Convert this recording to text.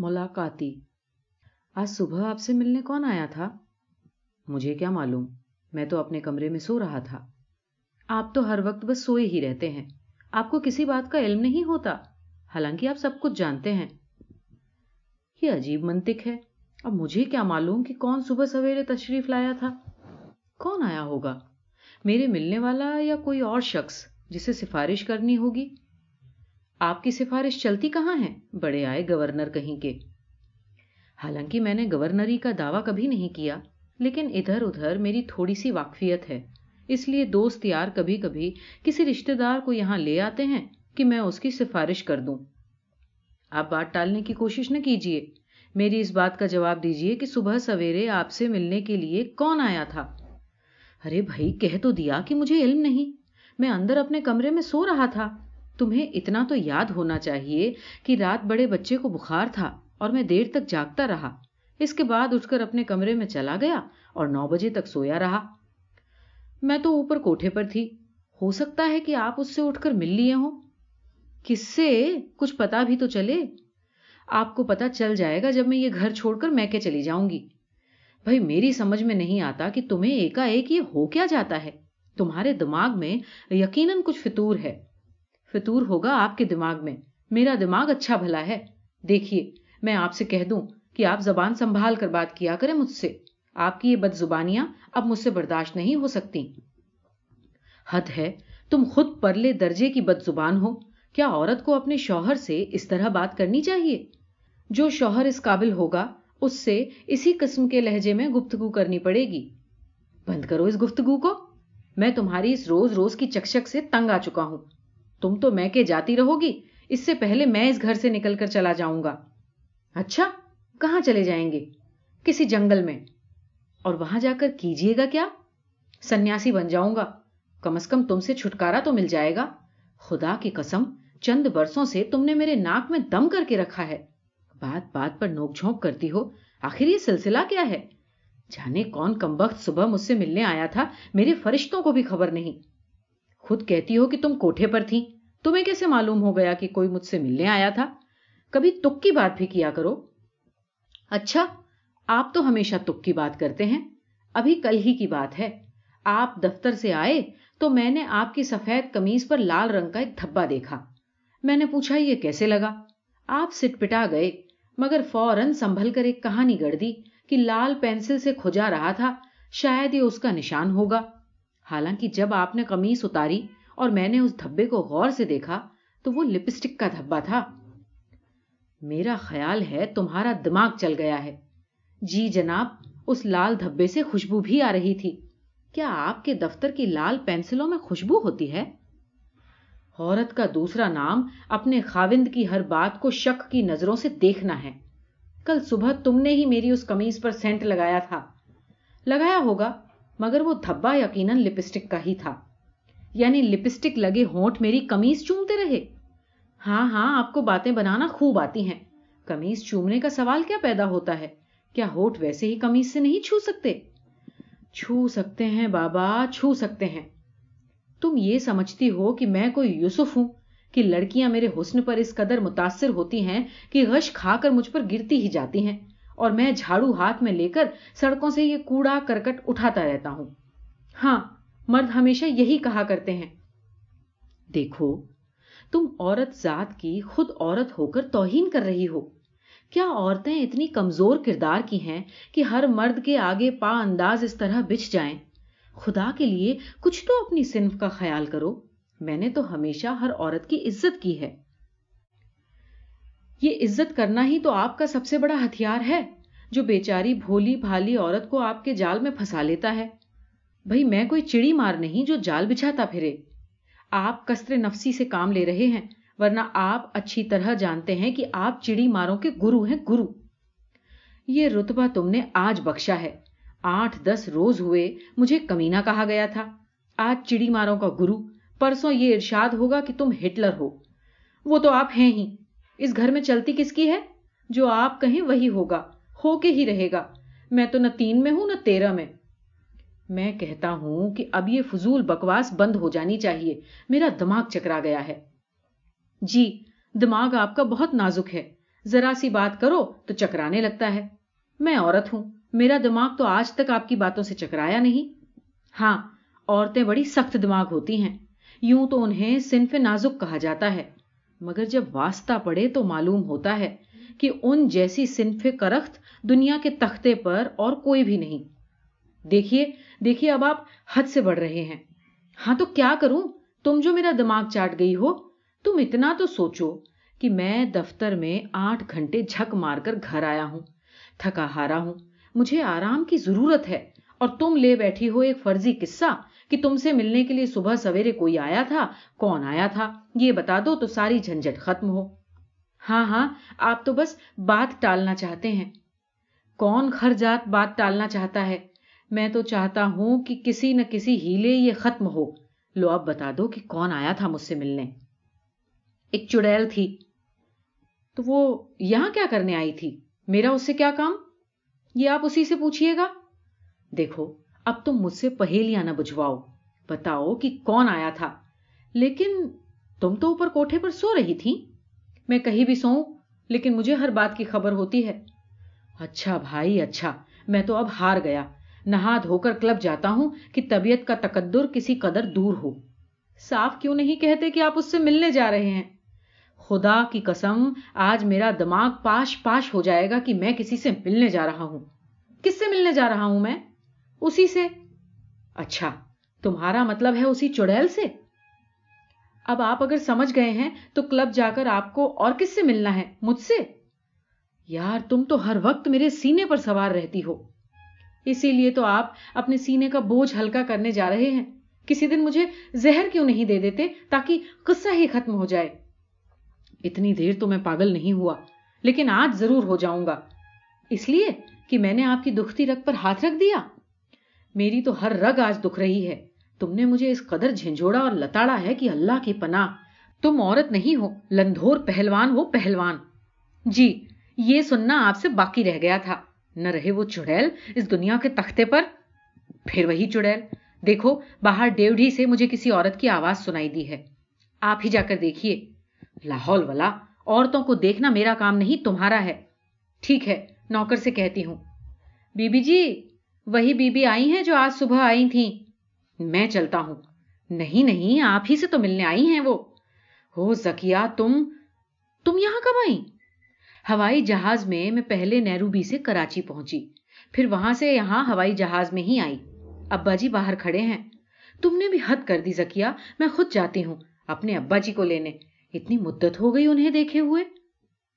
ملاقاتی۔ آج صبح آپ سے ملنے کون آیا تھا؟ مجھے کیا معلوم، میں تو اپنے کمرے میں سو رہا تھا۔ آپ تو ہر وقت بس سوئے ہی رہتے ہیں۔ آپ کو کسی بات کا علم نہیں ہوتا، حالانکہ آپ سب کچھ جانتے ہیں۔ یہ عجیب منطق ہے۔ اب مجھے کیا معلوم کہ کون صبح سویرے تشریف لایا تھا؟ کون آیا ہوگا؟ میرے ملنے والا یا کوئی اور شخص جسے سفارش کرنی ہوگی؟ آپ کی سفارش چلتی کہاں ہے؟ بڑے آئے گورنر کہیں کے۔ حالانکہ میں نے گورنری کا دعویٰ کبھی نہیں کیا، لیکن ادھر ادھر میری تھوڑی سی واقفیت ہے۔ اس لیے دوست یار کبھی کبھی کسی رشتے دار کو یہاں لے آتے ہیں کہ میں اس کی سفارش کر دوں۔ آپ بات ٹالنے کی کوشش نہ کیجیے میری اس بات کا جواب دیجیے کہ صبح سویرے آپ سے ملنے کے لیے کون آیا تھا۔ ارے بھائی، کہہ تو دیا کہ مجھے علم نہیں۔ میں اندر اپنے کمرے میں سو رہا تھا۔ تمہیں اتنا تو یاد ہونا چاہیے کہ رات بڑے بچے کو بخار تھا اور میں دیر تک جاگتا رہا۔ اس کے بعد اٹھ کر اپنے کمرے میں چلا گیا اور نو بجے تک سویا رہا۔ میں تو اوپر کوٹھے پر تھی۔ ہو سکتا ہے کہ آپ اس سے اٹھ کر مل لیے ہوں۔ کس سے؟ کچھ پتا بھی تو چلے۔ آپ کو پتا چل جائے گا جب میں یہ گھر چھوڑ کر میں کے چلی جاؤں گی۔ بھائی، میری سمجھ میں نہیں آتا کہ تمہیں ایک ایک یہ ہو کیا جاتا ہے۔ تمہارے دماغ میں یقیناً کچھ فطور ہے۔ فطور ہوگا آپ کے دماغ میں۔ میرا دماغ اچھا بھلا ہے۔ دیکھیے، میں آپ سے کہہ دوں کہ آپ زبان سنبھال کر بات کیا کریں مجھ سے۔ آپ کی یہ بد زبانیاں اب مجھ سے برداشت نہیں ہو سکتی حد ہے، تم خود پرلے درجے کی بد زبان ہو۔ کیا عورت کو اپنے شوہر سے اس طرح بات کرنی چاہیے؟ جو شوہر اس قابل ہوگا، اس سے اسی قسم کے لہجے میں گفتگو کرنی پڑے گی۔ بند کرو اس گفتگو کو۔ میں تمہاری اس روز روز کی چکشک سے تنگ آ چکا ہوں۔ تم تو میں کے جاتی رہو گی، اس سے پہلے میں اس گھر سے نکل کر چلا جاؤں گا۔ اچھا کہاں چلے جائیں گے؟ کسی جنگل میں۔ اور وہاں جا کر کیجیے گا کیا؟ سنیاسی بن جاؤں گا۔ کم از کم تم سے چھٹکارا تو مل جائے گا۔ خدا کی قسم، چند برسوں سے تم نے میرے ناک میں دم کر کے رکھا ہے۔ بات بات پر نوک جھونک کرتی ہو، آخر یہ سلسلہ کیا ہے؟ جانے کون کم وقت صبح مجھ سے ملنے آیا تھا، میرے فرشتوں کو بھی خبر نہیں۔ خود کہتی ہو کہ تم کوٹھے پر تھی تمہیں کیسے معلوم ہو گیا کہ کوئی مجھ سے ملنے آیا تھا؟ کبھی تک کی بات بھی کیا کرو۔ اچھا آپ تو ہمیشہ تک کی بات کرتے ہیں۔ ابھی کل ہی کی بات ہے۔ آپ دفتر سے آئے تو میں نے آپ کی سفید کمیز پر لال رنگ کا ایک دھبا دیکھا۔ میں نے پوچھا، یہ کیسے لگا؟ آپ سٹ پٹا گئے، مگر فوراً سنبھل کر ایک کہانی گڑ دی کہ لال پینسل سے کھجا رہا تھا، شاید یہ اس کا نشان ہوگا۔ حالانکہ جب آپ نے کمیز اتاری اور میں نے اس دھبے کو غور سے دیکھا تو وہ لپسٹک کا دھبا تھا۔ میرا خیال ہے تمہارا دماغ چل گیا ہے۔ جی جناب، اس لال دھبے سے خوشبو بھی آ رہی تھی۔ کیا آپ کے دفتر کی لال پینسلوں میں خوشبو ہوتی ہے؟ عورت کا دوسرا نام اپنے خاوند کی ہر بات کو شک کی نظروں سے دیکھنا ہے۔ کل صبح تم نے ہی میری اس کمیز پر سینٹ لگایا تھا۔ لگایا ہوگا؟ مگر وہ دھبا یقیناً لپسٹک کا ہی تھا۔ یعنی لپسٹک لگے ہونٹ میری کمیز چومتے رہے۔ ہاں ہاں آپ کو باتیں بنانا خوب آتی ہیں۔ کمیز چومنے کا سوال کیا پیدا ہوتا ہے؟ کیا ہوٹ ویسے ہی کمیز سے نہیں چھو سکتے؟ چھو سکتے ہیں بابا، چھو سکتے ہیں۔ تم یہ سمجھتی ہو کہ میں کوئی یوسف ہوں، کہ لڑکیاں میرے حسن پر اس قدر متاثر ہوتی ہیں کہ غش کھا کر مجھ پر گرتی ہی جاتی ہیں۔ اور میں جھاڑو ہاتھ میں لے کر سڑکوں سے یہ کوڑا کرکٹ اٹھاتا رہتا ہوں۔ ہاں مرد ہمیشہ یہی کہا کرتے ہیں۔ دیکھو، تم عورت ذات کی خود عورت ہو کر توہین کر رہی ہو۔ کیا عورتیں اتنی کمزور کردار کی ہیں کہ ہر مرد کے آگے پا انداز اس طرح بچ جائیں؟ خدا کے لیے کچھ تو اپنی صنف کا خیال کرو۔ میں نے تو ہمیشہ ہر عورت کی عزت کی ہے۔ یہ عزت کرنا ہی تو آپ کا سب سے بڑا ہتھیار ہے، جو بیچاری بھولی بھالی عورت کو آپ کے جال میں پھنسا لیتا ہے۔ بھائی میں کوئی چڑی مار نہیں جو جال بچھاتا پھرے۔ آپ کسر نفسی سے کام لے رہے ہیں، ورنہ آپ اچھی طرح جانتے ہیں کہ آپ چڑی ماروں کے گرو ہیں گرو۔ یہ رتبہ تم نے آج بخشا ہے۔ آٹھ دس روز ہوئے مجھے کمینہ کہا گیا تھا۔ آج چڑی ماروں کا گرو، پرسوں یہ ارشاد ہوگا کہ تم ہٹلر ہو۔ وہ تو آپ ہیں ہی۔ اس گھر میں چلتی کس کی ہے؟ جو آپ کہیں وہی ہوگا، ہو کے ہی رہے گا۔ میں تو نہ تین میں ہوں، نہ تیرہ میں۔ میں کہتا ہوں کہ اب یہ فضول بکواس بند ہو جانی چاہیے۔ میرا دماغ چکرا گیا ہے۔ جی دماغ آپ کا بہت نازک ہے۔ ذرا سی بات کرو تو چکرانے لگتا ہے۔ میں عورت ہوں، میرا دماغ تو آج تک آپ کی باتوں سے چکرایا نہیں۔ ہاں عورتیں بڑی سخت دماغ ہوتی ہیں۔ یوں تو انہیں صنف نازک کہا جاتا ہے۔ مگر جب واسطہ پڑے تو معلوم ہوتا ہے کہ ان جیسی صنف کرخت دنیا کے تختے پر اور کوئی بھی نہیں۔ دیکھیے دیکھیے اب آپ حد سے بڑھ رہے ہیں۔ ہاں تو کیا کروں؟ تم جو میرا دماغ چاٹ گئی ہو، تم اتنا تو سوچو کہ میں دفتر میں آٹھ گھنٹے جھک مار کر گھر آیا ہوں۔ تھکا ہارا ہوں۔ مجھے آرام کی ضرورت ہے اور تم لے بیٹھی ہو ایک فرضی قصہ کہ تم سے ملنے کے لیے صبح سویرے کوئی آیا تھا؟ کون آیا تھا؟ یہ بتا دو تو ساری جھنجٹ ختم ہو۔ ہاں ہاں آپ تو بس بات ٹالنا چاہتے ہیں۔ کون خرجات بات ٹالنا چاہتا ہے؟ میں تو چاہتا ہوں کہ کسی نہ کسی ہیلے یہ ختم ہو۔ لو، اب بتا دو کہ کون آیا تھا مجھ سے ملنے؟ ایک چڑیل تھی۔ تو وہ یہاں کیا کرنے آئی تھی؟ میرا اس سے کیا کام؟ یہ آپ اسی سے پوچھئے گا؟ دیکھو اب تم مجھ سے پہیلیاں نہ بجھواؤ۔ بتاؤ کہ کون آیا تھا۔ لیکن تم تو اوپر کوٹھے پر سو رہی تھی میں کہیں بھی سوؤں، لیکن مجھے ہر بات کی خبر ہوتی ہے۔ اچھا بھائی اچھا میں تو اب ہار گیا۔ نہا دھو کر کلب جاتا ہوں کہ طبیعت کا تقدر کسی قدر دور ہو۔ صاف کیوں نہیں کہتے کہ آپ اس سے ملنے جا رہے ہیں؟ خدا کی قسم، آج میرا دماغ پاش پاش ہو جائے گا کہ میں کسی سے ملنے جا رہا ہوں۔ کس سے ملنے جا رہا ہوں میں؟ اسی سے۔ اچھا تمہارا مطلب ہے اسی چڑیل سے؟ اب آپ اگر سمجھ گئے ہیں تو کلب جا کر آپ کو اور کس سے ملنا ہے؟ مجھ سے؟ یار، تم تو ہر وقت میرے سینے پر سوار رہتی ہو۔ اسی لیے تو آپ اپنے سینے کا بوجھ ہلکا کرنے جا رہے ہیں۔ کسی دن مجھے زہر کیوں نہیں دے دیتے تاکہ قصہ ہی ختم ہو جائے؟ اتنی دیر تو میں پاگل نہیں ہوا، لیکن آج ضرور ہو جاؤں گا۔ اس لیے کہ میں نے آپ کی دکھتی رگ پر ہاتھ رکھ دیا۔ میری تو ہر رگ آج دکھ رہی ہے۔ تم نے مجھے اس قدر جھنجھوڑا اور لتاڑا ہے کہ اللہ کی پناہ۔ تم عورت نہیں ہو، لندھور پہلوان ہو پہلوان۔ جی یہ سننا آپ سے باقی رہ گیا تھا۔ نہ رہے وہ چڑیل اس دنیا کے تختے پر۔ پھر وہی چڑیل۔ دیکھو، باہر ڈیوڈی سے مجھے کسی عورت کی آواز سنائی دی ہے۔ آپ ہی جا کر دیکھیے۔ لاہور والا، عورتوں کو دیکھنا میرا کام نہیں، تمہارا ہے۔ ٹھیک ہے، نوکر سے کہتی ہوں۔ بی بی جی وہی بی بی آئی ہیں جو آج صبح آئی تھیں۔ میں چلتا ہوں۔ نہیں نہیں، آپ ہی سے تو ملنے آئی ہیں وہ۔ ہو زکیا تم تم یہاں کب آئی ہوائی جہاز میں میں پہلے نیروبی سے کراچی پہنچی۔ پھر وہاں سے یہاں ہوائی جہاز میں ہی آئی۔ ابا جی باہر کھڑے ہیں۔ تم نے بھی حد کر دی زکیا میں خود جاتی ہوں اپنے ابا جی کو لینے۔ اتنی مدت ہو گئی انہیں دیکھے ہوئے۔